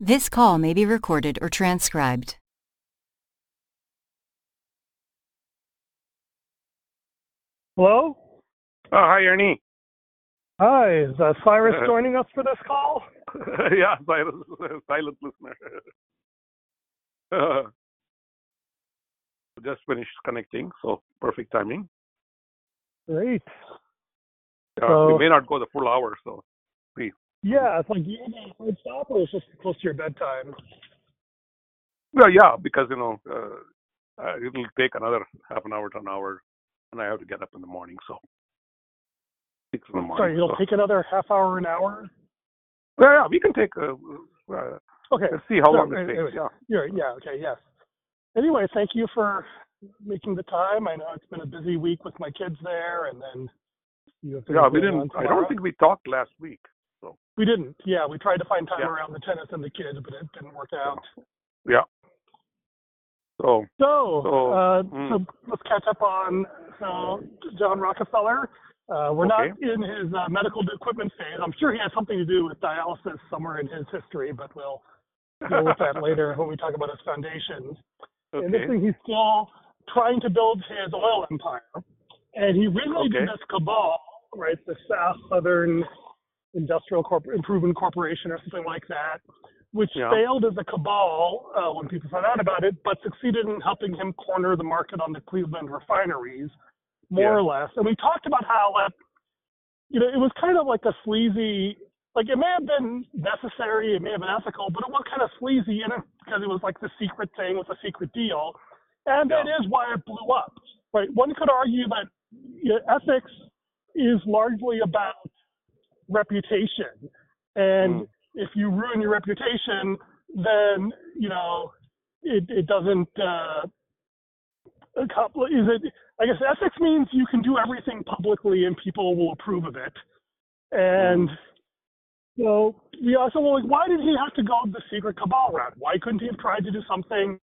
This call may be recorded or transcribed. Hello? Oh, hi, Ernie. Hi, is uh, Cyrus Uh, joining us for this call? yeah, silent, silent listener. uh, just finished connecting, so perfect timing. Great. Uh, So- we may not go the full hour, so Yeah, it's like you a hard stop or it's just close to your bedtime? well, yeah, because you know uh, uh, it'll take another half an hour to an hour, and I have to get up in the morning, so six in the morning. Sorry, it'll so. take another half hour, an hour? Well, yeah, we can take. Uh, uh, Okay. let's see how long it anyway, takes. Yeah. Yeah, yeah, okay, yes. Anyway, thank you for making the time. I know it's been a busy week with my kids there, and then you have Yeah, we didn't. I don't think we talked last week. We didn't. Yeah, we tried to find time Yeah. around the tennis and the kids, but it didn't work out. Yeah. So So, So, uh, mm. so let's catch up on so John Rockefeller. Uh, we're not in his uh, medical equipment phase. I'm sure he has something to do with dialysis somewhere in his history, but we'll deal with that later when we talk about his foundations. And this thing, he's still trying to build his oil empire. And he really did this cabal, right? The South Southern Industrial Corp- Improvement Corporation or something like that, which Yeah. failed as a cabal uh, when people found out about it, but succeeded in helping him corner the market on the Cleveland refineries, more Yeah. or less. And we talked about how, like, you know, it was kind of like a sleazy, like it may have been necessary, it may have been ethical, but it was kind of sleazy in it because it was like the secret thing with a secret deal. And that Yeah. is why it blew up, right? One could argue that you know, ethics is largely about reputation. And Mm. if you ruin your reputation, then, you know, it, it doesn't, uh, accomplish, is it, I guess ethics means you can do everything publicly and people will approve of it. And, you know, we also were like, why did he have to go the secret cabal route? Why couldn't he have tried to do something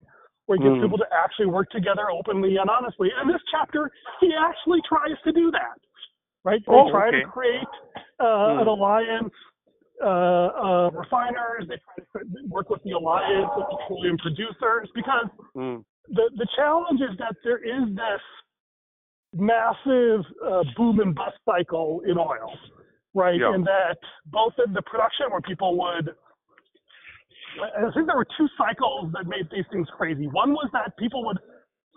where he gets Mm. people to actually work together openly and honestly? And this chapter, he actually tries to do that, right? They Oh, try okay. to create uh, an Mm. alliance uh, of refiners. They try to work with the alliance of petroleum producers because Mm. the the challenge is that there is this massive uh, boom and bust cycle in oil, right? Yeah. And that both in the production where people would, I think there were two cycles that made these things crazy. One was that people would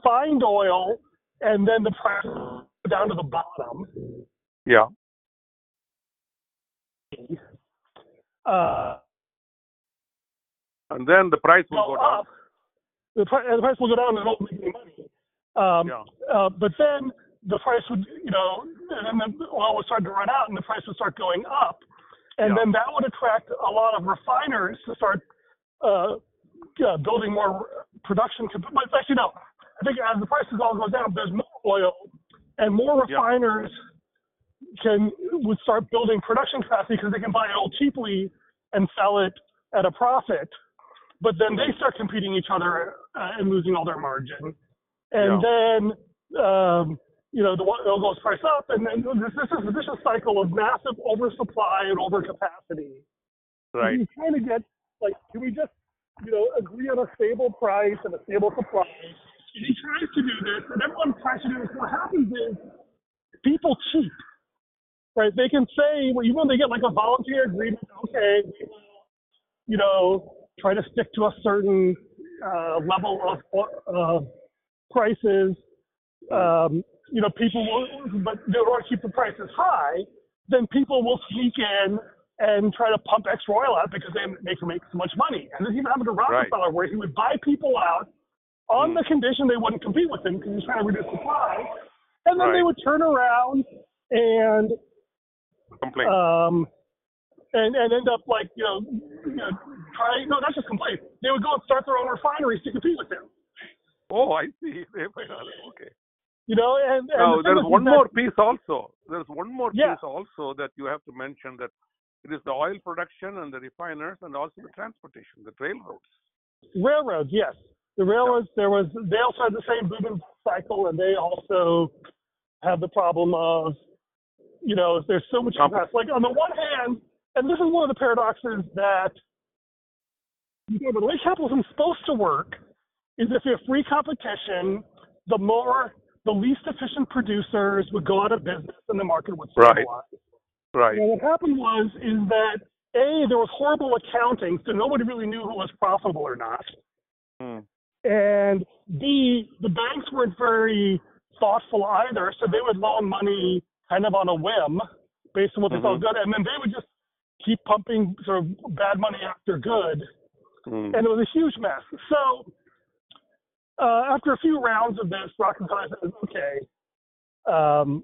find oil and then the price would go down to the bottom. Yeah. Uh, And then the price will go go down. up. The, pri- the price will go down and it won't make any money. Um, Yeah. Uh, but then the price would, you know, and then the oil would start to run out and the price would start going up. And Yeah. then that would attract a lot of refiners to start uh, yeah, building more production. cap- But actually, no. I think as the prices all goes down, there's more oil and more Yeah. Can would start building production capacity because they can buy it all cheaply and sell it at a profit. But then they start competing each other uh, and losing all their margin. And then, um, you know, the oil goes price up, and then this, this is a vicious cycle of massive oversupply and overcapacity. Right. He's trying to get, like, can we just, you know, agree on a stable price and a stable supply? And he tries to do this, and everyone tries to do this. What happens is people cheat, right? They can say, well, even when they get like a volunteer agreement, okay, we will, you know, try to stick to a certain uh, level of uh, prices. Um, you know, people will, but in order to keep the prices high, then people will sneak in and try to pump extra oil out because they make make so much money. And this even happened to Rockefeller, where he would buy people out on Hmm. the condition they wouldn't compete with him because he was trying to reduce supply, and then they would turn around and Complain. um, and and end up like you know, you know try no not just complain. They would go and start their own refineries to compete with them. oh, I see. okay. You know, and, and Now, the there's one that- more piece also. There's one more Yeah. piece also that you have to mention that it is the oil production and the refiners and also the transportation, the railroads. Railroads, yes. The railroads, there was, they also had the same boom and cycle, and they also have the problem of, you know, there's so much capacity. Like on the one hand, and this is one of the paradoxes that the way capitalism's supposed to work is if you have free competition, the more the least efficient producers would go out of business and the market would Right. stabilize. Right. And what happened was is that a there was horrible accounting, so nobody really knew who was profitable or not. Mm. And B, the banks weren't very thoughtful either, so they would loan money kind of on a whim based on what they Mhm. was good, and then they would just keep pumping sort of bad money after good, Mm. and it was a huge mess. So uh, after a few rounds of this, Rockefeller says, "Okay, um,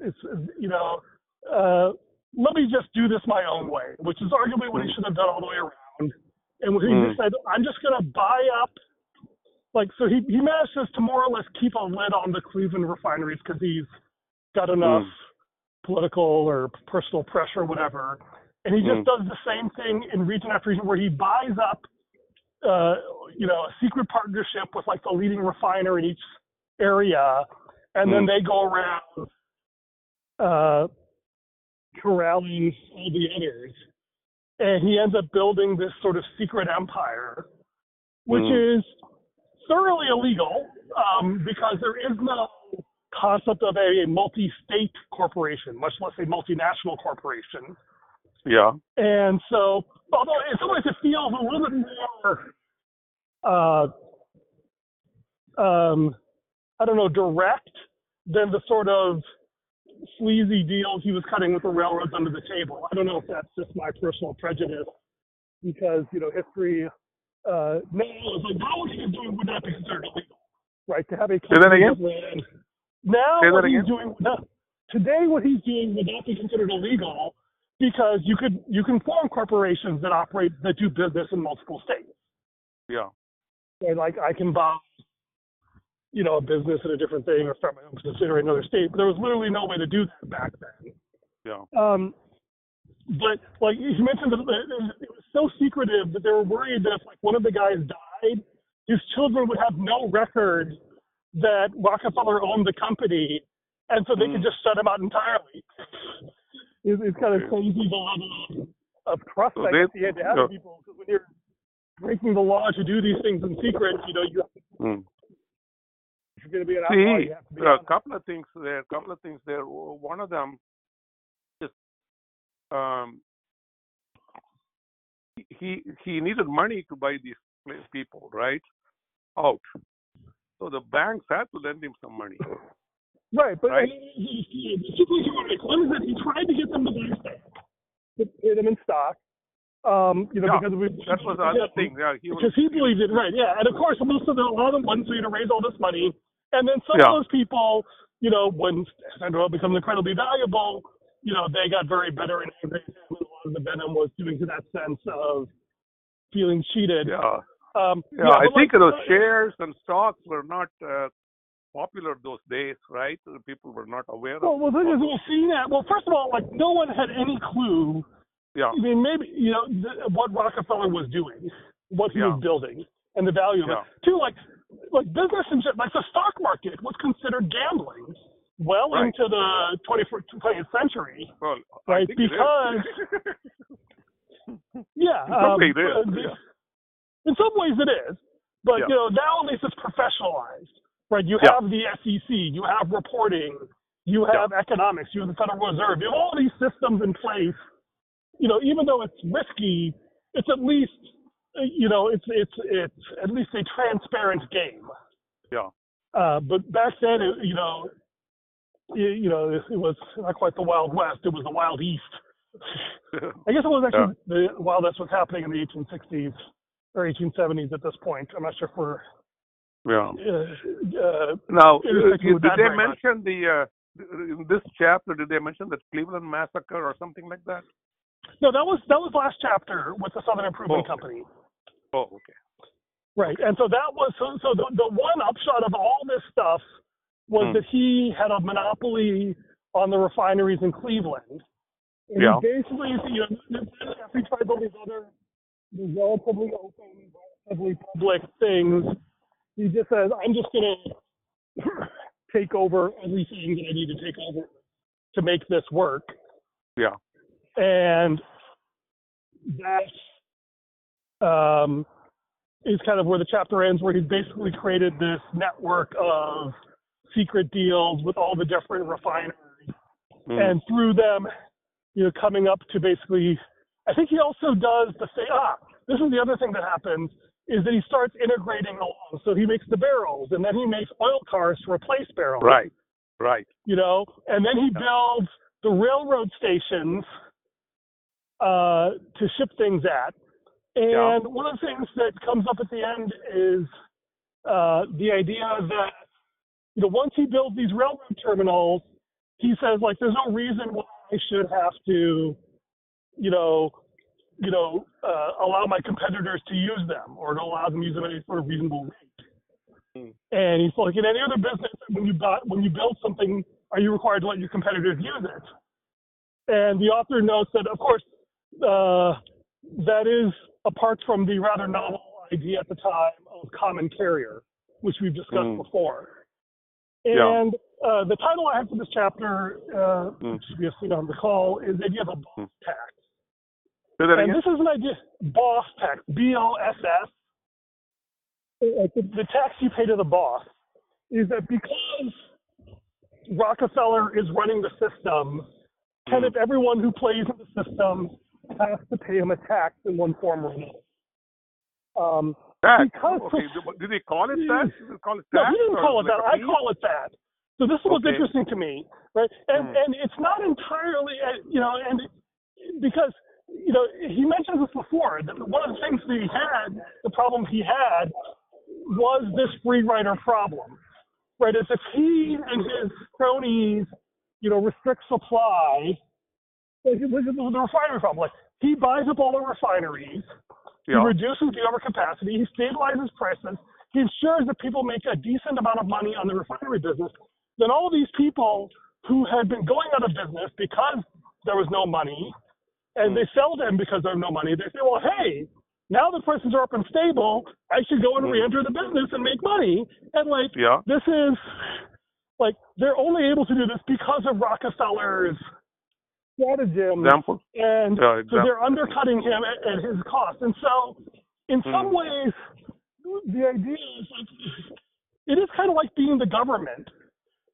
it's you know, uh, let me just do this my own way," which is arguably what he Mm. should have done all the way around. And what he Mm. just said, "I'm just going to buy up." Like so, he he manages to more or less keep a lid on the Cleveland refineries because he's got enough Mm. political or personal pressure, or whatever. And he just Mm. does the same thing in region after region where he buys up, uh, you know, a secret partnership with like the leading refiner in each area, and then Mm. they go around uh, corralling all the others. And he ends up building this sort of secret empire, which Mm. is thoroughly illegal um, because there is no concept of a multi-state corporation, much less a multinational corporation. Yeah. And so, although in some ways it feels a little bit more, uh, um, I don't know, direct than the sort of sleazy deals he was cutting with the railroads under the table. I don't know if that's just my personal prejudice, because you know history uh, now is like now what he's doing would not be considered illegal, right? To have a company again? ran- Now Say what he's again? doing no, today what he's doing would not be considered illegal because you could you can form corporations that operate that do business in multiple states. Yeah. Right? Like I can buy, you know, a business in a different thing or start my own subsidiary in another state. But there was literally no way to do that back then. Yeah. Um, but like you mentioned, that it it was so secretive that they were worried that if like one of the guys died, his children would have no record that Rockefeller owned the company, and so they could Mm. just shut him out entirely. It's, it's kind of crazy the level of trust So I they- he had to have so- people. Because when you're breaking the law to do these things in secret, you know, you Mm. if you're going to be an outlaw, See, to be. there are a honest. couple of things there. A couple of things there. One of them is um, he he needed money to buy these people, right? Out. So the banks had to lend him some money. Right, but Right. he, he, he, the situation where like, one is that he tried to get them to buy stock, to pay them in stock. Um, you know, Yeah, because we, That was the other yeah, thing. Yeah, he was. Because he believed it, right? Yeah, and of course, most of the a lot of them wanted you to raise all this money, and then some Yeah. of those people, you know, when Standard becomes incredibly valuable, you know, they got very bitter and angry. And a lot of the venom was due to that sense of feeling cheated. Yeah. Um, Yeah, I but think like, those shares and stocks were not uh, popular those days, right? People were not aware Well, of. well, thing is, we'll see that. Well, first of all, like no one had any clue Yeah, I mean, maybe you know th- what Rockefeller was doing, what he Yeah. was building, and the value of Yeah. it. Too, like like business and gen- like the stock market was considered gambling well Right. into the 21st 20th century. well, Right, think it is. because- Yeah, um, uh, yeah. In some ways it is, but Yeah. you know now at least it's professionalized. Right, you Yeah. have the SEC, you have reporting, you have economics, you have the Federal Reserve, you have all these systems in place you know, even though it's risky, it's at least, you know, it's it's it's at least a transparent game. yeah, Uh, but back then, it, you know, you, you know, it, it was not quite the Wild West; it was the Wild East. I guess it was actually the Wild West was happening in the 1860s or 1870s at this point. I'm not sure if we're. yeah. Uh, uh, Now, did they very much. mention the uh, in this chapter? Did they mention the Cleveland massacre or something like that? no, that was that was last chapter with the Southern Improvement Oh. Company. Oh, okay. Right. And so that was so, so the, the one upshot of all this stuff was Hmm. that he had a monopoly on the refineries in Cleveland. And Yeah. basically, you know, he tried all these other relatively open, relatively public things, he just says, I'm just going to take over everything that I need to take over to make this work. Yeah. And that um, is kind of where the chapter ends, where he's basically created this network of secret deals with all the different refineries, Mm. and through them, you know, coming up to basically. I think he also does the same. Ah, this is the other thing that happens is that he starts integrating along. So he makes the barrels, and then he makes oil cars to replace barrels. Right. Right. You know, and then he builds the railroad stations uh, to ship things at. And Yeah. one of the things that comes up at the end is uh, the idea that you know once he builds these railroad terminals, he says like there's no reason why I should have to, you know, you know, uh, allow my competitors to use them or to allow them to use them at any sort of reasonable rate. Hmm. And he's like, in any other business, when you buy, when you build something, are you required to let your competitors use it? And the author notes that, of course, uh, that is apart from the rather novel idea at the time of common carrier, which we've discussed Mm. before. Yeah. And uh, the title I have for this chapter, uh, Mm. which we have seen on the call, is the idea of a boss Mm. tax. Say that And again. this is an idea, boss tax, B-O-S-S. Uh, The, the tax you pay to the boss is that because Rockefeller is running the system, kind of everyone who plays in the system has to pay him a tax in one form or another. Um, Tax. because- Okay. Did- they call it that? Did call it no, he didn't call it that. I call it that. So this is what's Okay. interesting to me, right? And Hmm. and it's not entirely, uh, you know, and because you know he mentioned this before. That one of the things that he had, the problem he had, was this free rider problem, right? Is if he and his cronies, you know, restrict supply, like it was the refinery problem. Like he buys up all the refineries. He reduces the overcapacity. He stabilizes prices. He ensures that people make a decent amount of money on the refinery business. Then all these people who had been going out of business because there was no money, and they sell them because there's no money, they say, well, hey, now the prices are up and stable. I should go and Mm. re-enter the business and make money. And like, Yeah. this is like they're only able to do this because of Rockefeller's stratagem Example. and Yeah, so they're undercutting him at, at his cost. And so, in some Hmm. ways, the idea is like it is kind of like being the government.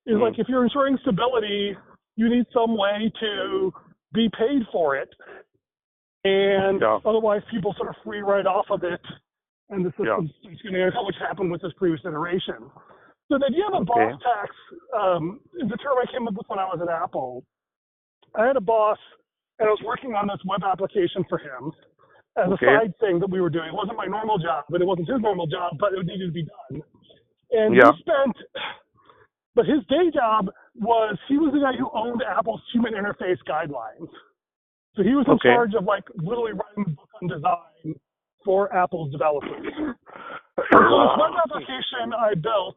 Is Hmm. like if you're ensuring stability, you need some way to be paid for it, and Yeah. otherwise people sort of free right off of it, and the Yeah. system's going to which happened with this previous iteration. So the idea of a Okay. boss tax um, is a term I came up with when I was at Apple. I had a boss, and I was working on this web application for him as Okay. a side thing that we were doing. It wasn't my normal job, but it wasn't his normal job, but it needed to be done. And Yeah. he spent, but his day job was he was the guy who owned Apple's human interface guidelines. So he was in Okay. charge of like literally writing the book on design for Apple's developers. So this web application I built,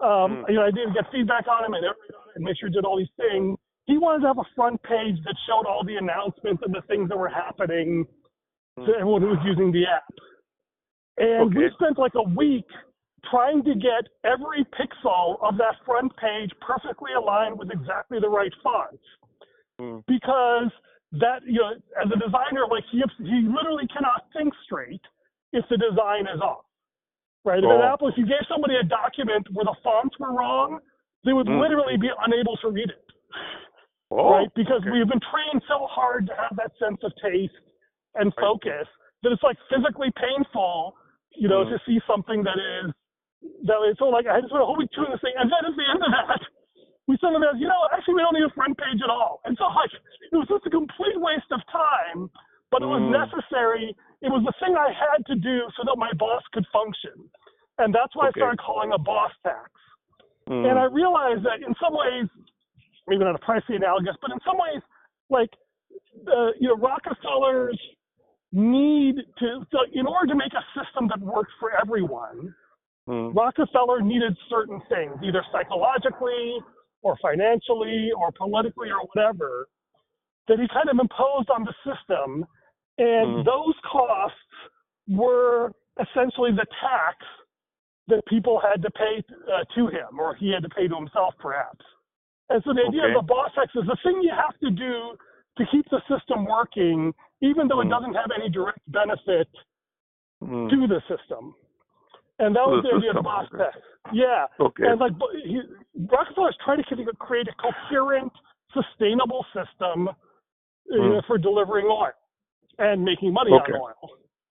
um, Mm. you know, I did get feedback on him and it and make sure did all these things. He wanted to have a front page that showed all the announcements and the things that were happening to Mm. everyone who was using the app. And we spent like a week trying to get every pixel of that front page perfectly aligned with exactly the right font Mm. because that you know as a designer like he he literally cannot think straight if the design is off right Oh. at apple if you gave somebody a document where the fonts were wrong they would Mm. literally be unable to read it Oh, right because okay. we've been trained so hard to have that sense of taste and Right. focus that it's like physically painful you know Mm. to see something that is that is so like i to a whole week doing this thing and then at the end of that we sent them as, you know, actually we don't need a front page at all. And so like it was just a complete waste of time, but it was Mm. necessary. It was the thing I had to do so that my boss could function. And that's why Okay. I started calling a boss tax. Mm. And I realized that in some ways, maybe not a pricey analogous, but in some ways, like uh, you know, Rockefellers need to so in order to make a system that works for everyone, Mm. Rockefeller needed certain things, either psychologically or financially or politically or whatever, that he kind of imposed on the system. And Mhm. those costs were essentially the tax that people had to pay uh, to him, or he had to pay to himself, perhaps. And so the idea Okay. of the boss tax is the thing you have to do to keep the system working, even though it Mhm. doesn't have any direct benefit Mm. to the system. And that was the idea of boss test. Yeah. Okay. And like he, Rockefeller's trying to create- a coherent, sustainable system you Hmm. know, for delivering oil and making money Okay. on oil.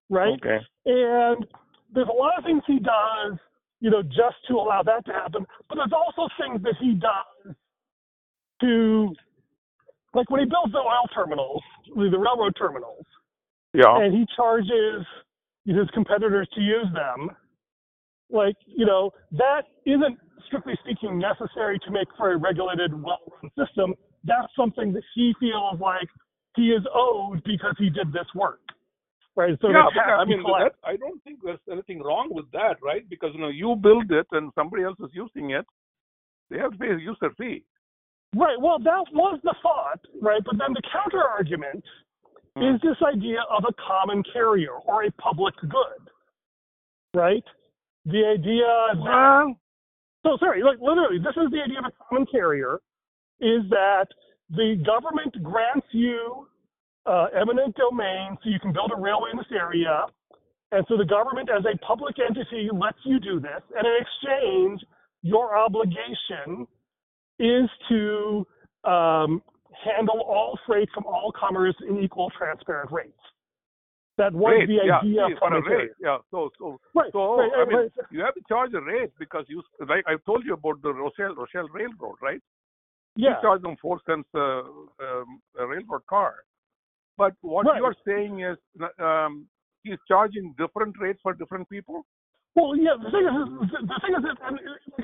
Right? Okay. And there's a lot of things he does, you know, just to allow that to happen. But there's also things that he does to, like when he builds the oil terminals, the railroad terminals, Yeah. and he charges his competitors to use them, like, you know, that isn't strictly speaking necessary to make for a regulated, well-run system. That's something that he feels like he is owed because he did this work. Right? So yeah, I mean, that, I don't think there's anything wrong with that, right? Because you know, you build it and somebody else is using it, they have to pay a user fee. Right. Well, that was the thought, right? But then the counter argument Hmm. is this idea of a common carrier or a public good, right? The idea that so sorry, like literally, this is the idea of a common carrier, is that the government grants you uh, eminent domain so you can build a railway in this area, and so the government as a public entity lets you do this, and in exchange, your obligation is to um, handle all freight from all comers in equal, transparent rates. That was rate, the idea of for a rate, yeah. So, so, Right, so right, I mean, right. you have to charge a rate because you, like I told you about the Rochelle Rochelle Railroad, right? Yeah. You charge them four cents uh, um, a railroad car. But what you are saying is, um, he's charging different rates for different people. Well, yeah, the thing is, the thing is, that, and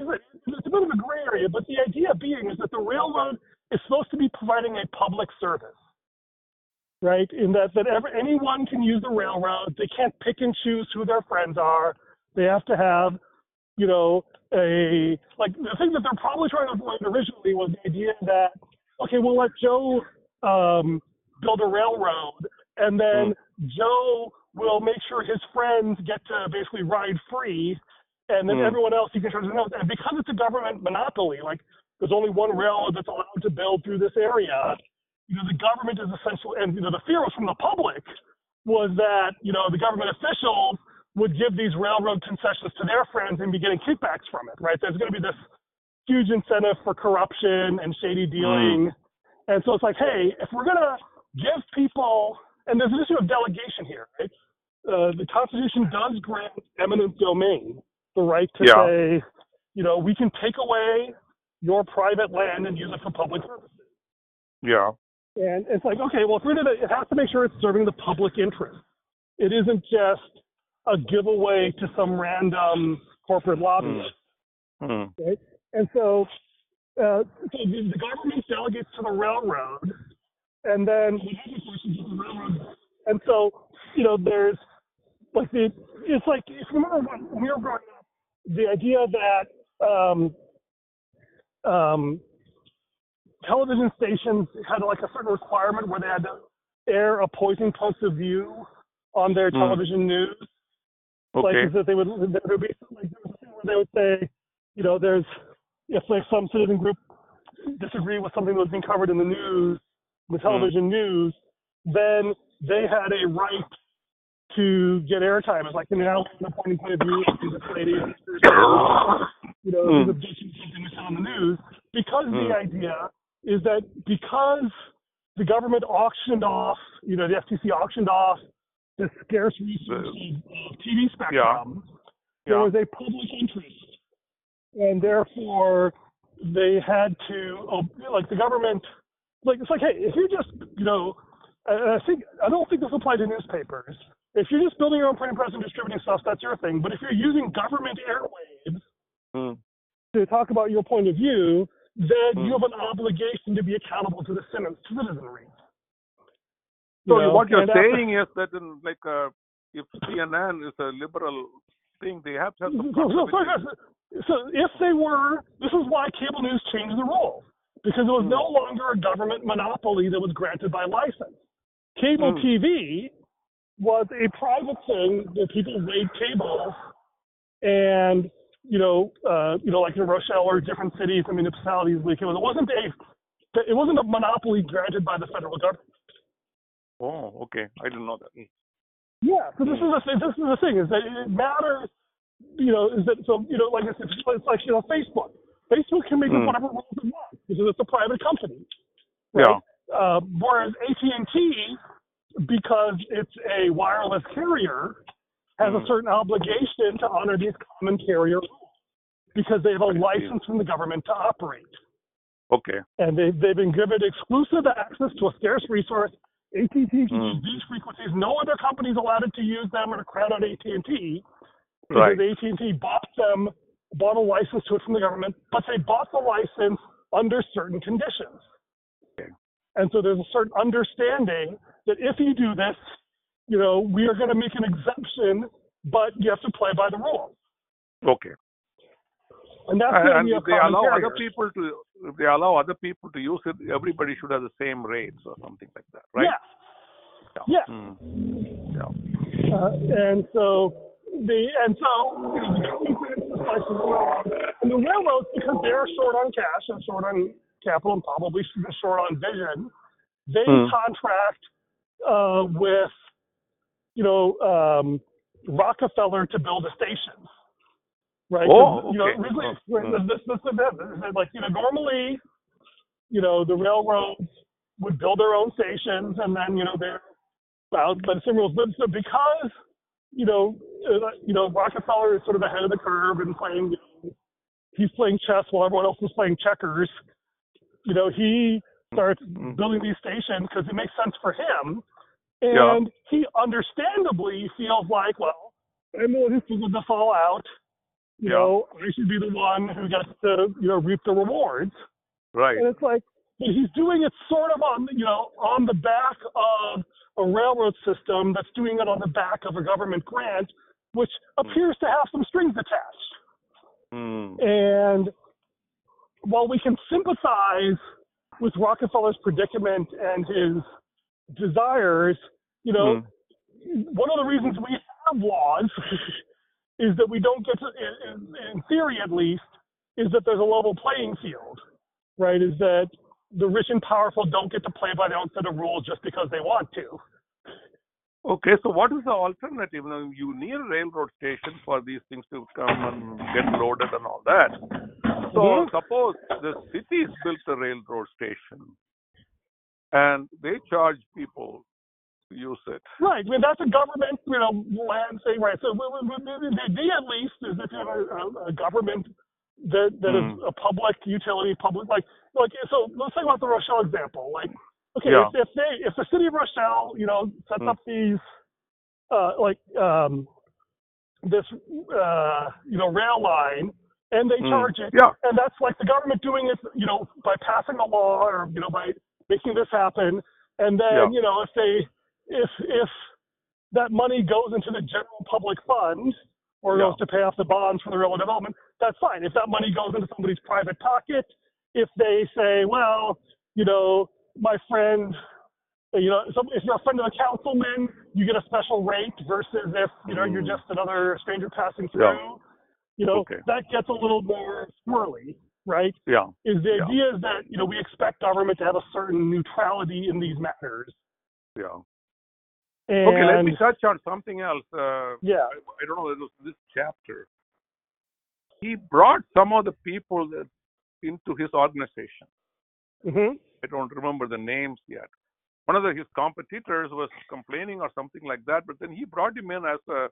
like I said, it's a bit of a gray area, but the idea being is that the railroad is supposed to be providing a public service, right? In that that ever, anyone can use the railroad. They can't pick and choose who their friends are. They have to have, you know, a like the thing that they're probably trying to avoid originally was the idea that okay, we'll let Joe um, build a railroad, and then Joe will make sure his friends get to basically ride free, and then Mm. everyone else he can charge them. And because it's a government monopoly, like there's only one railroad that's allowed to build through this area, you know, the government is essentially, and you know, the fear was from the public was that you know the government officials would give these railroad concessions to their friends and be getting kickbacks from it, right? There's going to be this huge incentive for corruption and shady dealing. And so it's like, hey, if we're going to give people, and there's an issue of delegation here, right? Uh, the Constitution does grant eminent domain the right to Yeah. say, you know, we can take away your private land and use it for public purposes. Yeah. And it's like, okay, well, if we're gonna, it has to make sure it's serving the public interest. It isn't just a giveaway to some random corporate lobbyist. Right? And so, uh, so the, the government delegates to the railroad, and then we have questions of the railroad. And so, you know, there's like the it's like if you remember when we were growing up, the idea that um, um, television stations had like a certain requirement where they had to air opposing points of view on their Hmm. television news like Okay. is that they would there would be like there was a thing where they would say, you know, there's if like some citizen group disagree with something that was being covered in the news, the television news, then they had a right to get airtime. It's like you know, the point of view of this lady, you know, Hmm. who's objecting to something on the news, because Hmm. the idea is that because the government auctioned off, you know, the FTC auctioned off the scarce resource of TV spectrum, there Yeah. was a public interest, and therefore they had to, oh, like the government, like it's like, hey, if you just, you know, and I think I don't think this applied to newspapers. If you're just building your own printing press and distributing stuff, that's your thing. But if you're using government airwaves Hmm. to talk about your point of view, then Hmm. you have an obligation to be accountable to the citi- citizenry. So You know, what you're saying is that in like uh, if CNN is a liberal thing, they have to have some So, so, so, if they were, this is why cable news changed the rules because it was no longer a government monopoly that was granted by license. Cable Hmm. TV was a private thing that people laid cable, and you know, uh, you know, like in Rochelle or different cities and municipalities, like it, was, it wasn't a, it wasn't a monopoly granted by the federal government. Oh, okay. I didn't know that. Hmm. Yeah. So this is the thing. This is the thing is that it matters. You know, is that so? You know, like it's, it's like you know, Facebook. Facebook can make Mm. whatever rules it wants because it's a private company. Yeah. Uh, whereas AT&T, because it's a wireless carrier, has a Mm. certain obligation to honor these common carrier rules because they have a license from the government to operate. Okay. And they, they've been given exclusive access to a scarce resource. AT&T can Mm. use these frequencies. No other company is allowed to use them or to crowd out AT&T Right. because AT&T bought them, bought a license to it from the government, but they bought the license under certain conditions. Okay. And so there's a certain understanding that if you do this, you know, we are going to make an exemption, but you have to play by the rules. Okay. And that's And idea if they allow other people to, if they allow other people to use it, everybody should have the same rates or something like that, right? Yeah. Yeah. Mm. Yeah. Uh, and so the and so and the railroads because they're short on cash and short on capital and probably short on vision, they Hmm. contract uh, with you know um, Rockefeller to build a station. right? Oh, You know, okay. originally, Oh, hmm. this, this, this, this, like you know, normally, you know, the railroads would build their own stations, and then you know they're well, but same rules. But so because you know, uh, you know, Rockefeller is sort of ahead of the curve and playing. You know, he's playing chess while everyone else is playing checkers. You know, he starts Mhm. building these stations because it makes sense for him, And he understandably feels like, well, I know this is going to fall out. You know, I should be the one who gets to you know reap the rewards. Right. And it's like but he's doing it sort of on you know on the back of a railroad system that's doing it on the back of a government grant, which appears to have some strings attached. Mm. And while we can sympathize with Rockefeller's predicament and his desires, you know, Mm. one of the reasons we have laws is that we don't get to, in, in theory at least, is that there's a level playing field, right? Is that the rich and powerful don't get to play by their own set of rules just because they want to. Okay, so what is the alternative? Now, you need a railroad station for these things to come and get loaded and all that. So, Mhm. suppose the cities built a railroad station and they charge people use it. Right. I mean, that's a government, you know, land thing, right? So the idea, at least, is if you have a, a, government that that is Mm. a public utility, public like like. So let's think about the Rochelle example. Like, okay, Yeah. if, if they if the city of Rochelle, you know, sets Mm. up these uh, like um, this uh, you know rail line and they Mm. charge it, Yeah. and that's like the government doing it, you know, by passing a law or you know by making this happen, and then Yeah. you know if they if if that money goes into the general public fund or goes to pay off the bonds for the railroad development, that's fine. If that money goes into somebody's private pocket, if they say, well, you know, my friend, you know, so if you're a friend of the councilman, you get a special rate versus if, you know, you're Mm. just another stranger passing through. Yeah. You know, Okay. that gets a little more swirly, right? Yeah. Is the Yeah. idea is that, you know, we expect government to have a certain neutrality in these matters. Yeah. And Okay, let me touch on something else. Uh, yeah. I, I don't know it was this chapter. He brought some of the people that into his organization. hmm I don't remember the names yet. One of the, his competitors was complaining or something like that, but then he brought him in as a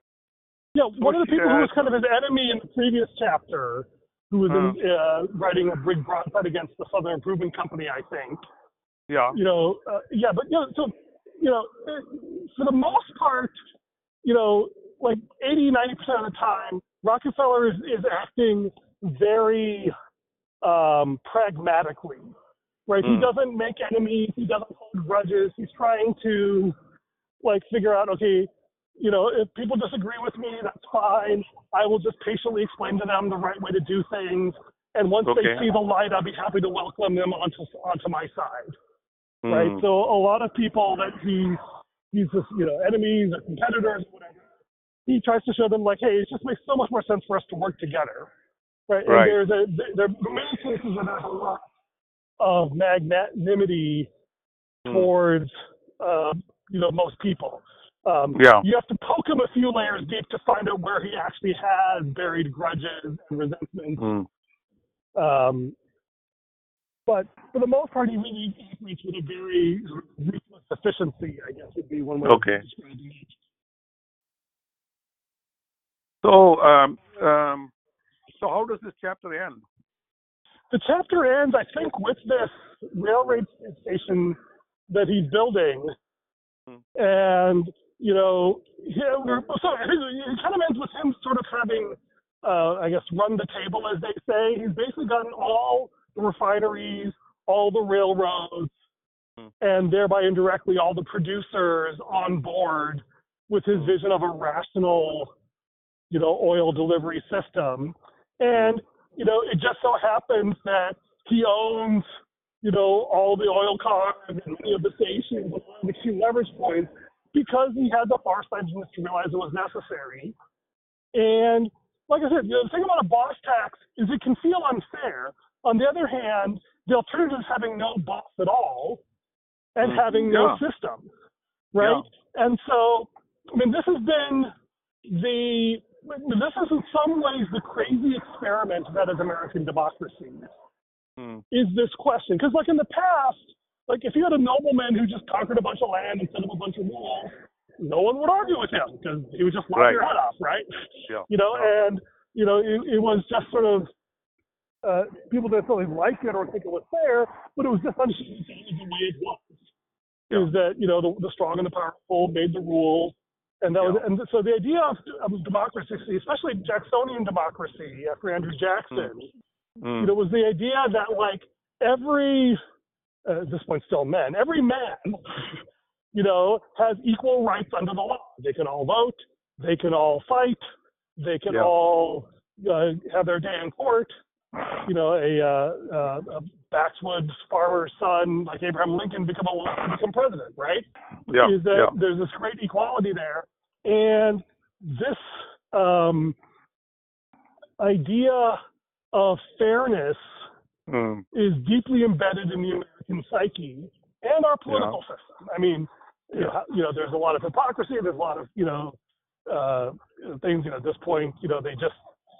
Yeah, one of the people who was kind of his enemy in the previous chapter, who was in, uh, writing a big broadside against the Southern Improvement Company, I think. yeah You know, uh, yeah, but you know, so you know, for the most part, you know, like 80, 90 percent of the time, Rockefeller is, is acting very um, pragmatically, right? He Mm. doesn't make enemies. He doesn't hold grudges. He's trying to like figure out, okay, you know, if people disagree with me, that's fine. I will just patiently explain to them the right way to do things. And once Okay. they see the light, I'll be happy to welcome them onto onto my side. Right. Mm. So a lot of people that he he's just, you know, enemies or competitors or whatever, he tries to show them like, hey, it just makes so much more sense for us to work together. Right. Right. And there's a there are many cases where there's a lot of magnanimity Mm. towards uh, you know most people. Um, Yeah. You have to poke him a few layers deep to find out where he actually has buried grudges and resentments. Mm. Um, but for the most part, he really operates with a very ruthless efficiency, I guess would be one way Okay. of describing it. So, um, um, so how does this chapter end? The chapter ends, I think, with this railroad station that he's building, Hmm. and you know, yeah, so it kind of ends with him sort of having, uh, I guess, run the table, as they say. He's basically gotten all the refineries, all the railroads, Hmm. and thereby indirectly all the producers on board with his vision of a rational, you know, oil delivery system. And you know, it just so happens that he owns, you know, all the oil cars and many of the stations and the key leverage points because he had the farsightedness to realize it was necessary. And like I said, you know, the thing about a boss tax is it can feel unfair. On the other hand, the alternative is having no boss at all and Mhm. having no Yeah. system, right? And so, I mean, this has been the this is in some ways the crazy experiment that is American democracy Mm. is this question. Because, like in the past, like if you had a nobleman who just conquered a bunch of land and set up a bunch of rules, no one would argue with him because he would just lock Right. your head off, right? Yeah. You know, Yeah. and you know, it, it was just sort of uh, people didn't necessarily like it or think it was fair, but it was just was the way it was. Yeah. Is that you know the, the strong and the powerful made the rules, and that was and so the idea of, of democracy, especially Jacksonian democracy after Andrew Jackson, Mm. you know, was the idea that like every uh, at this point still men, every man, you know, has equal rights under the law. They can all vote, they can all fight, they can Yeah. all uh, have their day in court. You know, a, uh, uh, a backwoods farmer's son like Abraham Lincoln become a become president, right? yeah. is that yeah. there's this great equality there, and this um, idea of fairness Mm. is deeply embedded in the American psyche and our political system. I mean, you know, you know, there's a lot of hypocrisy. There's a lot of you know uh, things. You know, at this point, you know, they just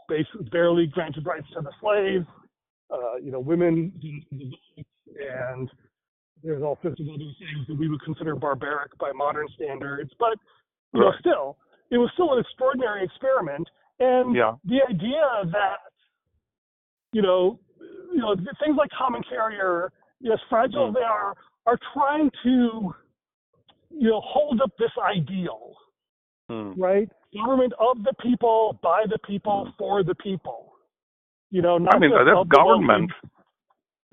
basically barely granted rights to the slaves. Uh, you know, women and there's all sorts of other things that we would consider barbaric by modern standards. But you know, still, it was still an extraordinary experiment. And Yeah. the idea that you know, you know, things like common carrier, you know, as fragile as they are, are trying to, you know, hold up this ideal, Mm. right? Government of the people, by the people, for the people. You know, not I mean, that's government.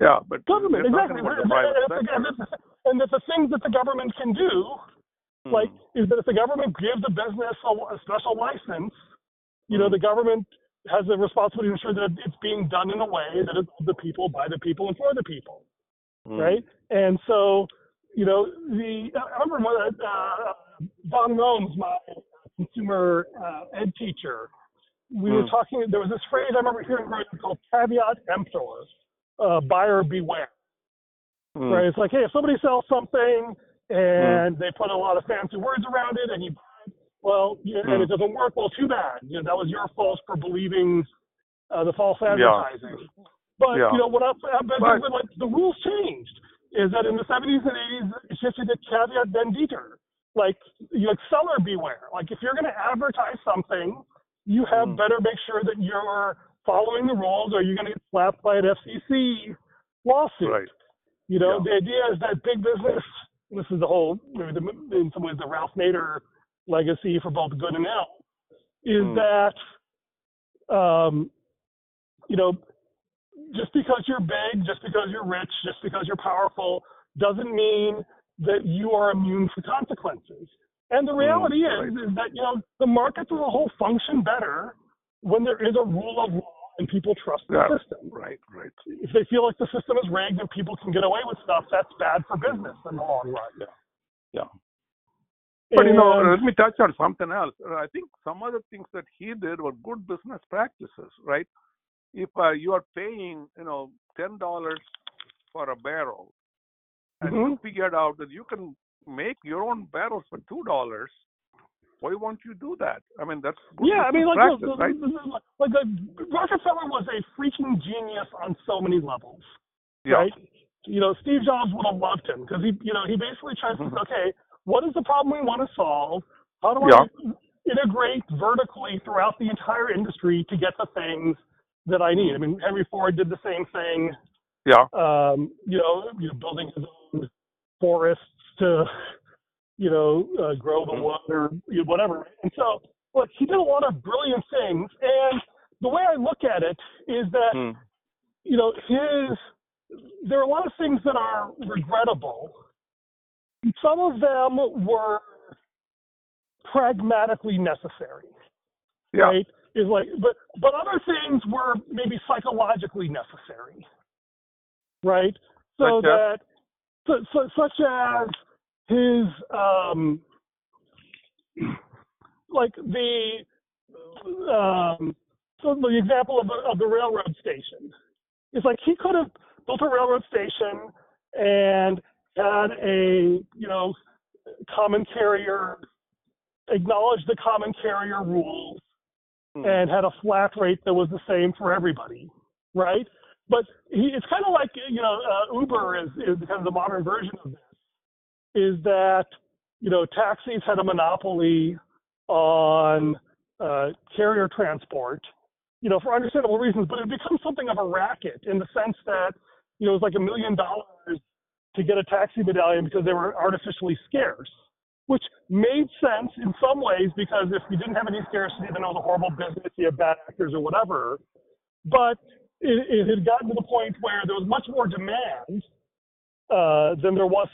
Yeah, but Government, exactly. And, and, and that the things that the government can do Mm. like is that if the government gives a business a, a special license, you know, Mhm. the government has a responsibility to ensure that it's being done in a way that is of the people, by the people, and for the people, Mm. right? And so, you know, the I remember uh, Don Rome's my consumer uh, ed teacher. We were Mm. talking. There was this phrase I remember hearing growing up called caveat emptor, uh, buyer beware Mm. right? It's like, hey, if somebody sells something and they put a lot of fancy words around it, and you, buy, well, you, and Mm. it doesn't work, well, too bad. You know, that was your fault for believing uh, the false advertising. But Yeah. you know what? I, I, but, But- but, like the rules changed. Is that in the 70s and 80s it shifted to caveat venditor, like you like seller beware. Like if you're going to advertise something, you have Mm. better make sure that you're following the rules, or you're going to get slapped by an FCC lawsuit. Right. You know, Yeah. the idea is that big business. This is the whole, maybe the, in some ways, the Ralph Nader legacy for both good and ill, is Hmm. that, um, you know, just because you're big, just because you're rich, just because you're powerful, doesn't mean that you are immune to consequences. And the mm, reality right. is, is that you know the markets as a whole function better when there is a rule of law and people trust the Yeah. system Right. Right. if they feel like the system is rigged and people can get away with stuff, that's bad for business in the long run. Yeah. Yeah. But you know, let me touch on something else. I think some of the things that he did were good business practices, right? If uh, you are paying, you know, ten dollars for a barrel, and you Mhm. figured out that you can make your own barrels for two dollars, Why won't you do that? I mean, that's Yeah, I mean, like, practice, look, right? look, like the, Rockefeller was a freaking genius on so many levels, Yeah. right? You know, Steve Jobs would have loved him because he, you know, he basically tries to, Mhm. okay, what is the problem we want to solve? How do Yeah. I integrate vertically throughout the entire industry to get the things that I need? I mean, Henry Ford did the same thing. Yeah. Um, you know, you know, building his own forests to, you know, uh, grow the Mhm. wood or you know, whatever. And so, look, he did a lot of brilliant things. And the way I look at it is that, Mm. you know, his, there are a lot of things that are regrettable. Some of them were pragmatically necessary Yeah. right? Is like, but but other things were maybe psychologically necessary, right? So as? that, so, so, such as his, um, like the, um, so the example of the of the railroad station is like he could have built a railroad station and had a you know common carrier acknowledge the common carrier rules Mm. and had a flat rate that was the same for everybody, right? But he, it's kind of like you know uh, Uber is is kind of the modern version of this. Is that you know taxis had a monopoly on uh, carrier transport, you know for understandable reasons, but it becomes something of a racket in the sense that you know it was like a million dollars to get a taxi medallion because they were artificially scarce which made sense in some ways because if you didn't have any scarcity, then it was a horrible business, you have bad actors or whatever. But it, it had gotten to the point where there was much more demand uh, than there was.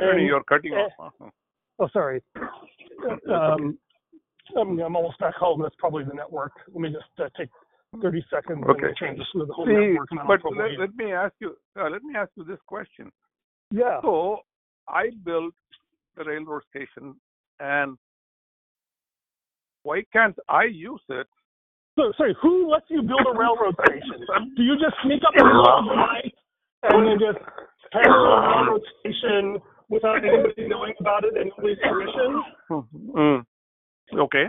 Ernie, And- you're cutting eh, off. Oh, sorry. Um, I'm, I'm almost back home. That's probably the network. Let me just uh, take 30 seconds Okay. to the whole See, but let, let me ask you. Uh, let me ask you this question. yeah. So I built the railroad station, and why can't I use it? So, sorry, who lets you build a railroad station? Do you just sneak up in the middle of the night and then just have a railroad station without anybody knowing about it and nobody's permission? Mm. Okay.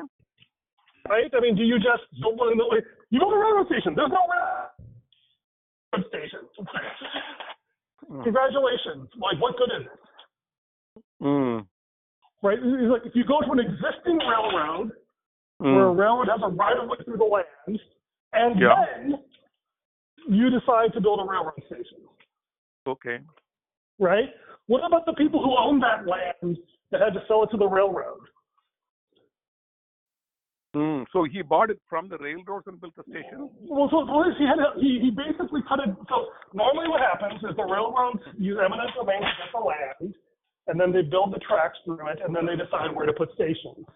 Right? I mean, do you just build one the You build a railroad station. There's no railroad station. Congratulations. Like, what good is it? Mm. Right? It's like if you go to an existing railroad where a Mm. railroad has a right of way through the land, and Yeah. then you decide to build a railroad station. Okay. right? What about the people who own that land that had to sell it to the railroad? Mm. So he bought it from the railroads and built the station. Well, so he had a, he, he basically cut it. So normally what happens is the railroads use eminent domain to get the land, and then they build the tracks through it, and then they decide where to put stations.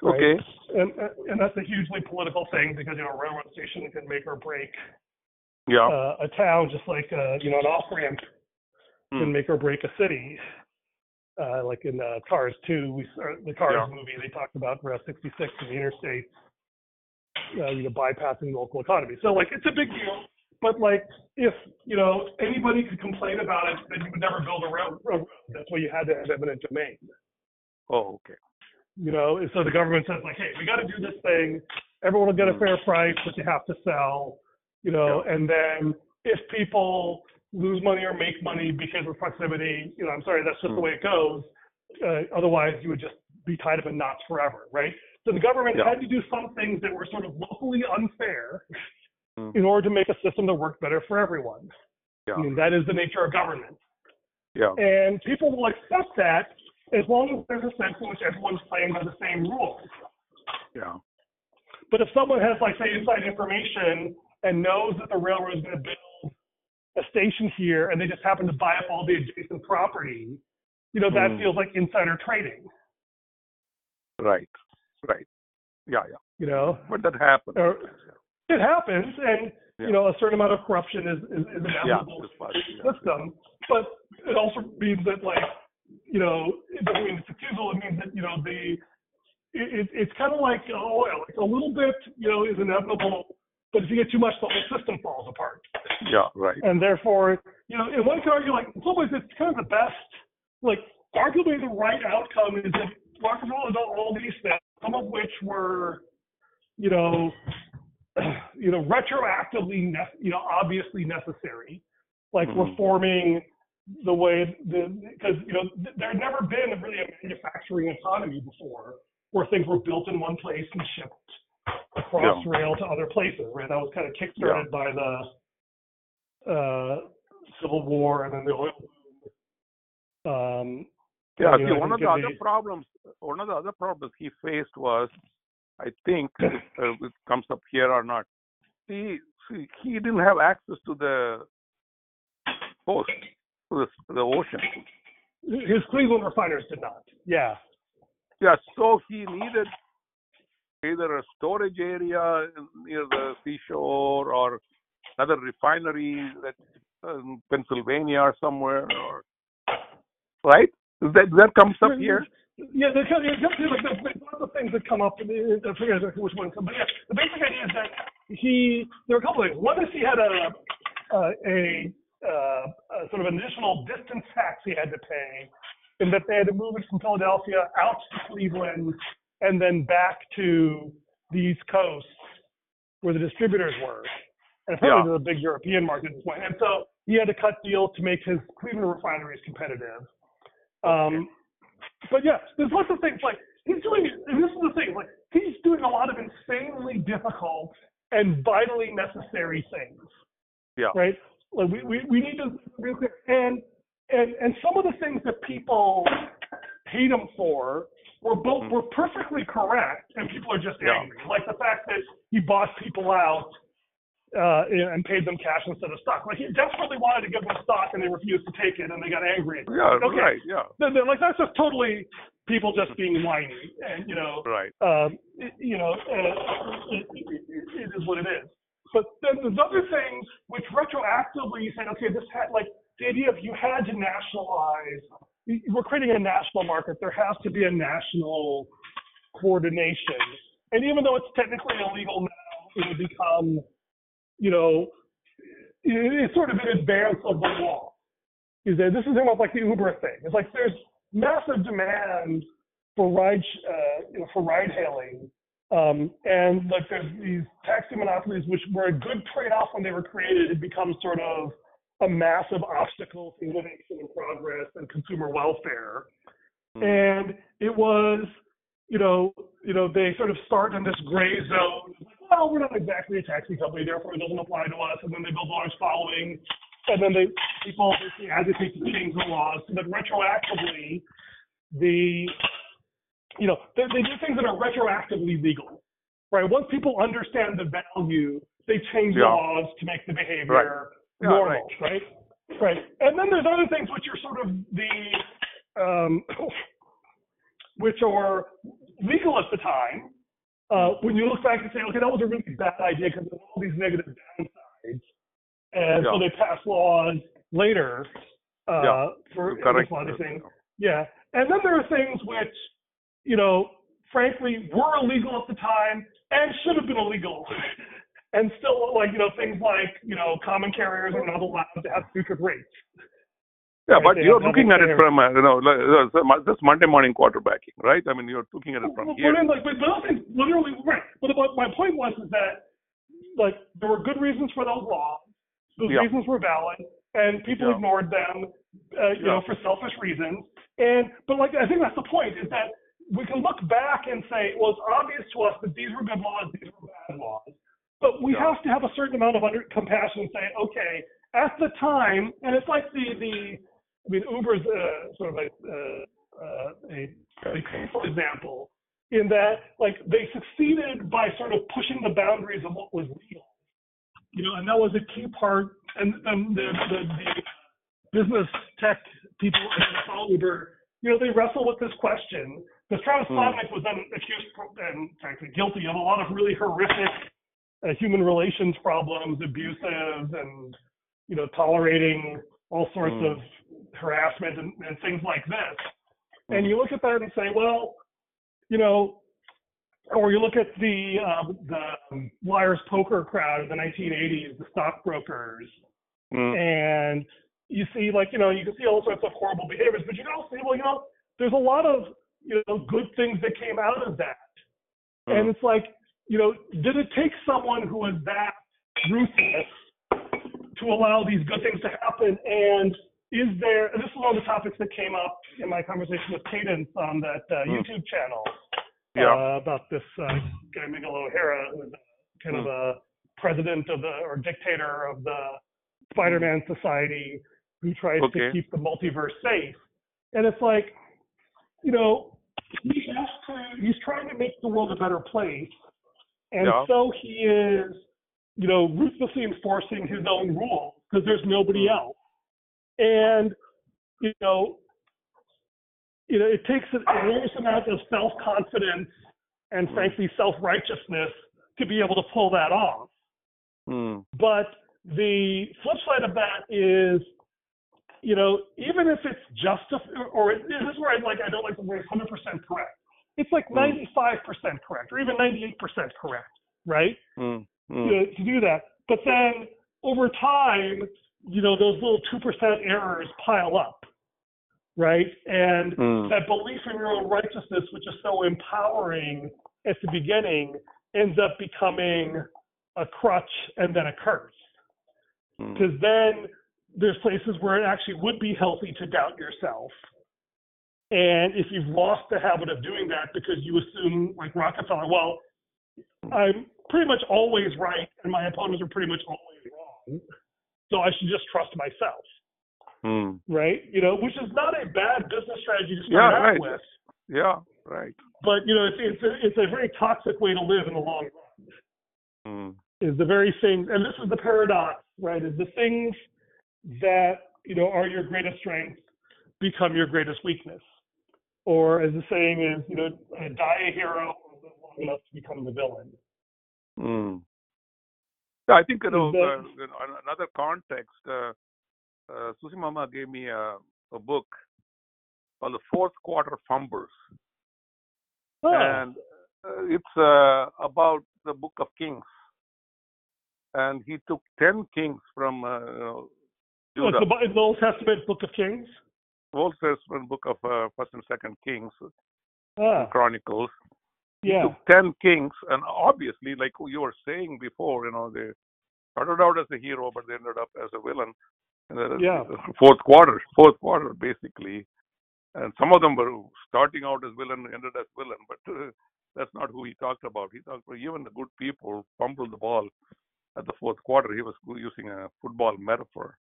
right? Okay. And and that's a hugely political thing because you know a railroad station can make or break Yeah. uh, a town, just like uh, you know an off ramp can Mm. make or break a city. Uh, like in uh, Cars 2, we, or the Cars Yeah. movie, they talked about Route 66 and the interstate, uh, you know, bypassing the local economy. So like, it's a big deal. But like, if you know anybody could complain about it, then you would never build a rail- railroad. That's why you had to have eminent domain. Oh, okay. You know, so the government says like, hey, we got to do this thing. Everyone will get a Mm. fair price, but you have to sell. You know, and then if people lose money or make money because of proximity, you know, I'm sorry, that's just the Mm. way it goes. Uh, otherwise, you would just be tied up in knots forever, right? So the government Yeah. had to do some things that were sort of locally unfair Mm. in order to make a system that worked better for everyone. Yeah. I mean, that is the nature of government. Yeah. And people will accept that as long as there's a sense in which everyone's playing by the same rules. Yeah. But if someone has, like, say, inside information and knows that the railroad is going to build station here, and they just happen to buy up all the adjacent property, you know, that Mm. feels like insider trading. Right. Right. Yeah. Yeah. You know, But that happens. or it happens, and Yeah. you know, a certain amount of corruption is is, is inevitable in yeah. system. But it also means that, like, you know, it doesn't mean it's excusable. It means that you know the it, it, it's kind of like oil. Like a little bit, you know, is inevitable. But if you get too much, the whole system falls apart. Yeah. Right. and therefore, you know, and one could argue like in some ways it's kind of the best like arguably the right outcome is that Rockefeller done all these things, some of which were, you know, you know, retroactively, ne- you know, obviously necessary, like Mhm. reforming the way the because you know th- there had never been really a manufacturing economy before where things were built in one place and shipped across Yeah. rail to other places. Right, that was kind of kickstarted by the uh, Civil War and then the oil boom. Um, Yeah, and, see, know, one of the other problems, one of the other problems he faced was, I think, uh, it comes up here or not. He see, he didn't have access to the coast, to the, the ocean. his Cleveland refiners did not. Yeah. Yeah, so he needed either a storage area near the seashore or another refinery that in Pennsylvania or somewhere, or right? That that comes up here. Yeah, the, it comes to like the, one of the things that come up. I forget exactly which one. But yeah, the basic idea is that he. There are a couple of things. One is he had a uh, a, uh, a sort of additional distance tax he had to pay, in that they had to move it from Philadelphia out to Cleveland and then back to the East Coast where the distributors were. And apparently, Yeah. a big European market at this point. And so he had to cut deals to make his Cleveland refineries competitive. Um, but yeah, there's lots of things like he's doing, and this is the thing, like he's doing a lot of insanely difficult and vitally necessary things. Yeah. Right. Like we, we, we need to be real clear. And and and some of the things that people hate him for were both Mhm. were perfectly correct, and people are just Yeah. angry. Like the fact that he bought people out uh, and paid them cash instead of stock. Like he desperately wanted to give them stock, and they refused to take it, and they got angry. Yeah, Okay. right. Yeah, Then- then, like that's just totally people just being whiny, and you know, right. um, it- you know, uh, it, it, it is what it is. But then there's other things which retroactively you say, okay, this had like the idea of you had to nationalize. We're creating a national market. There has to be a national coordination. And even though it's technically illegal now, it would become, you know, it's sort of in advance of the law. Is that this is almost like the Uber thing? It's like there's massive demand for ride, uh, you know, for ride hailing, um, and like there's these taxi monopolies, which were a good trade-off when they were created. It becomes sort of a massive obstacle to innovation and progress and consumer welfare. Mm. And it was, you know, you know, they sort of start in this gray zone. Well, we're not exactly a taxi company, therefore it doesn't apply to us. And then they build a large following, and then they people basically advocate to change the laws so that retroactively the you know they, they do things that are retroactively legal right once people understand the value they change Yeah. laws to make the behavior Yeah, normal right. right and then there's other things which are sort of the um which are legal at the time uh, when you look back and say, okay, that was a really bad idea because of all these negative downsides, and so they pass laws later uh, Yeah. for this, things. you know. Yeah, and then there are things which, you know, frankly, were illegal at the time and should have been illegal, and still like you know things like you know common carriers are not allowed to have secret rates. Yeah, but you're looking at it from uh, you know like, uh, this Monday morning quarterbacking, right? I mean, you're looking at it from Well, here. But, like, but, those things literally right. But, but my point was is that like there were good reasons for those laws. Those Yeah. reasons were valid, and people Yeah. ignored them, uh, you know, for selfish reasons. And but like I think that's the point is that we can look back and say, well, it's obvious to us that these were good laws, these were bad laws. But we Yeah. have to have a certain amount of under, compassion and say, okay, at the time, and it's like the the I mean, Uber's uh, sort of a, uh, uh, a, a painful example in that, like, they succeeded by sort of pushing the boundaries of what was legal. You know, and that was a key part. And, and the, the, the business tech people follow Uber, you know, they wrestle with this question. Because Travis Hmm. Kalanick was then accused and frankly guilty of a lot of really horrific uh, human relations problems, abusive, and you know, tolerating all sorts Hmm. of harassment and, and things like this. And you look at that and say, well, you know, or you look at the uh, the liar's poker crowd of the 1980s, the stockbrokers, Mm. and you see like you know you can see all sorts of horrible behaviors, but you can also see well you know there's a lot of you know good things that came out of that, Mm. and it's like you know did it take someone who was that ruthless to allow these good things to happen? And is there? And this is one of the topics that came up in my conversation with Cadence on that uh, Mm. YouTube channel Yeah. uh, about this uh, guy Miguel O'Hara, who was kind of a president of the or dictator of the Spider-Man Society, who tries Okay. to keep the multiverse safe. And it's like, you know, he has to. He's trying to make the world a better place, and Yeah. so he is, you know, ruthlessly enforcing his own rules because there's nobody Mm. else. And you know, you know, it takes an enormous amount of self-confidence and Mm. frankly self-righteousness to be able to pull that off. Mm. But the flip side of that is, you know, even if it's justified, or it, this is where I like, I don't like the word 100% correct. It's like Mm. 95% correct, or even 98% correct, right? Mm. Mm. know, to do that. But then over time, you know, those little 2% errors pile up, right? And Mm. that belief in your own righteousness, which is so empowering at the beginning, ends up becoming a crutch and then a curse. Because then there's places where it actually would be healthy to doubt yourself. And if you've lost the habit of doing that because you assume, like Rockefeller, well, I'm pretty much always right and my opponents are pretty much always wrong. So I should just trust myself, Mm. right? You know, which is not a bad business strategy to start Yeah, out right. with. Yeah. Right. But you know, it's it's a, it's a very toxic way to live in the long run. Mm. Is the very thing, and this is the paradox, right? Is the things that you know are your greatest strength become your greatest weakness, or as the saying is, you know, die a hero long enough to become the villain. Mm. Yeah, I think you know, that- uh, in an- another context. Uh, uh, Susie Mama gave me a, a book called "The Fourth Quarter Fumbles," Oh, and uh, it's uh, about the Book of Kings. And he took ten kings from uh, you know, Judah, the, Bi- the Old Testament Book of Kings. Old Testament book of uh, First and Second Kings, Ah, Chronicles. He yeah, took ten kings, and obviously, like you were saying before, you know, they started out as a hero, but they ended up as a villain. And the, Yeah. fourth quarter, fourth quarter, basically. And some of them were starting out as villain, ended as villain, but uh, that's not who he talked about. He talked about even the good people fumbled the ball at the fourth quarter. He was using a football metaphor.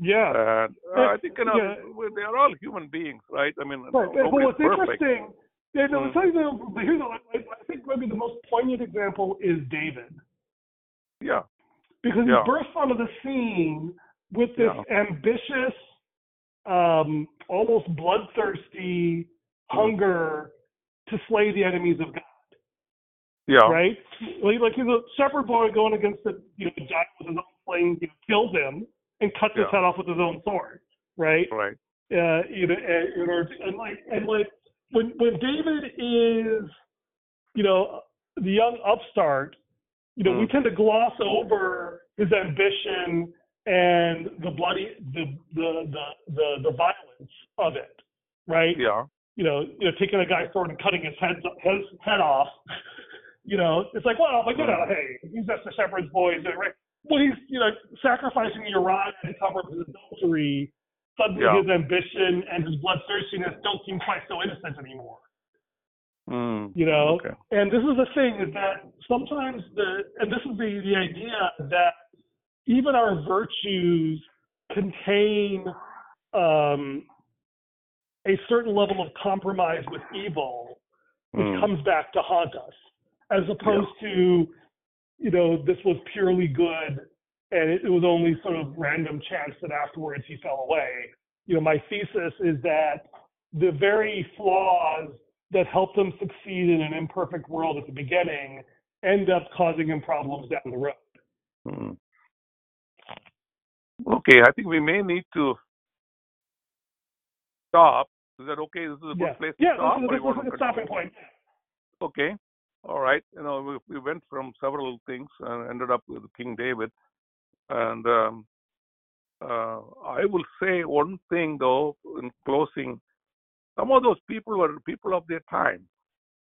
Yeah. And uh, I think you know Yeah. they are all human beings, right? I mean, Right. But what's perfect. interesting, yeah, no, Mm. it's like here's I I think maybe the most poignant example is David. Yeah, because Yeah. he bursts onto the scene with this ambitious, um, almost bloodthirsty hunger to slay the enemies of God. yeah, Right? Like, like he's a shepherd boy going against the you know the giant with his own sling, you know, kills him and cuts his head off with his own sword. Right? right. uh, you know, and, in order to, and like, and like, when when David is, you know, the young upstart, you know, we Mm. tend to gloss over his ambition and the bloody, the the the the, the violence of it, right? Yeah, You know, you know, taking a guy's sword and cutting his head his head off. you know, it's like, well, but you know, hey, he's just a shepherd's boy, right. Well, he's you know sacrificing Uriah to cover up his adultery. Suddenly, Yeah. his ambition and his bloodthirstiness don't seem quite so innocent anymore. Mm. You know, Okay. and this is the thing is that sometimes the and this is the the idea that even our virtues contain um, a certain level of compromise with evil, which Mm. comes back to haunt us, as opposed to, you know, this was purely good and it, it was only sort of random chance that afterwards he fell away. You know, my thesis is that the very flaws that help them succeed in an imperfect world at the beginning end up causing him problems down the road. Mm. Okay, I think we may need to stop. Is that okay? This is a good yeah, place to yeah, stop. this or is, you want this is a stopping point. Okay. All right. You know, we, we went from several things and ended up with King David. And um, uh, I will say one thing though in closing. Some of those people were people of their time,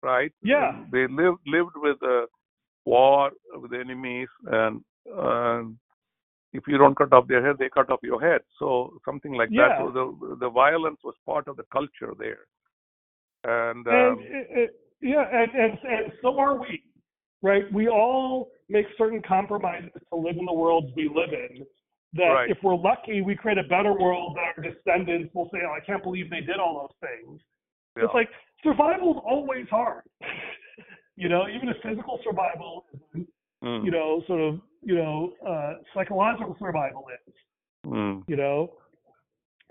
right? Yeah. They lived lived with a war with enemies, and uh, if you don't cut off their head, they cut off your head. So something like that. Yeah. So the the violence was part of the culture there, and, um, And it, it, yeah, and, and and so are we, right? We all make certain compromises to live in the worlds we live in. That Right. if we're lucky, we create a better world that our descendants will say, "Oh, I can't believe they did all those things." yeah. It's like survival is always hard. you know, even if physical survival, Mm, you know, sort of, you know, uh, psychological survival is. mm, you know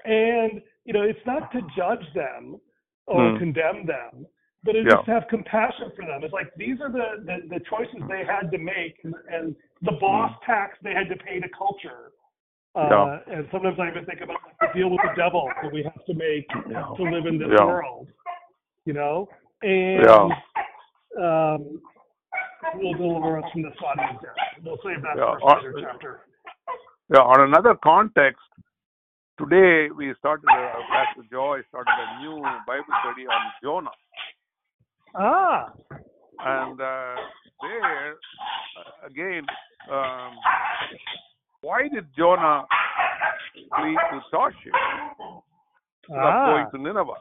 and you know it's not to judge them or Hmm. condemn them but it's Yeah. just to have compassion for them it's like these are the the, the choices they had to make and, and the boss tax they had to pay to culture uh. Yeah. and sometimes I even think about the deal with the devil that we have to make Yeah. to live in this world, you know, and um, will deliver us from the body of death. We'll save that for a later Uh, chapter. Yeah, on another context, today we started, uh, Pastor Joy started a new Bible study on Jonah. Ah, And uh, there, uh, again, um, why did Jonah flee to Tarshish ah, going to Nineveh?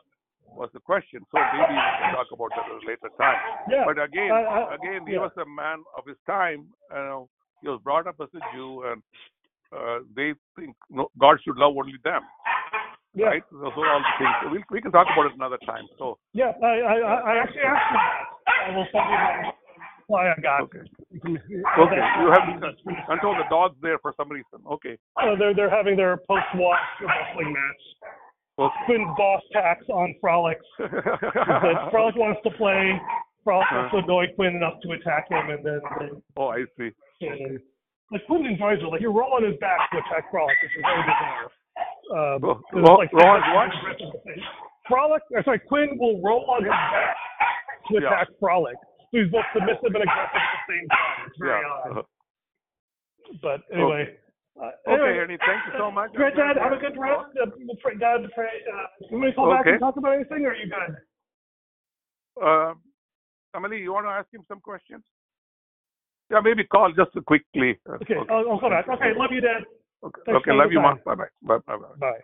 Was the question. So maybe we can talk about that at a later time. yeah. But again, I- I- again, he yeah. was a man of his time. You know, he was brought up as a Jew, and uh, they think no, God should love only them, Yeah. right? Are all the things. So we we can talk about it another time. So Yeah, I, I, I- actually asked. I will send you reply I got. okay, Okay, you have control the dogs there for some reason. Okay, Uh, they're they're having their post-watch wrestling match. okay. Quinn's boss tax on Frolic. Frolic wants to play. Frolic wants to annoy Quinn enough to attack him, and then, then oh, I see. and, like Quinn enjoys it. Like he'll roll on his back to attack Frolic, which is very bizarre. Ro- 'cause it's Ro- like what? Frolic, or sorry, Quinn will roll on his back to Yeah. attack Frolic. So he's both submissive and aggressive at the same time. It's very Yeah. odd. But anyway. Uh, Okay, anyway, Ernie, thank you so much. Great, Dad. Have a good rest. Uh, we'll pray- Dad, pray, uh, you want me to call back and talk about anything, or are you good? Uh, Emily, you want to ask him some questions? Yeah, maybe call just quickly. Uh, Okay, I'll, I'll call back. Okay, love you, Dad. Okay, Thanks okay love you. Mom. Bye bye. Bye bye. Bye.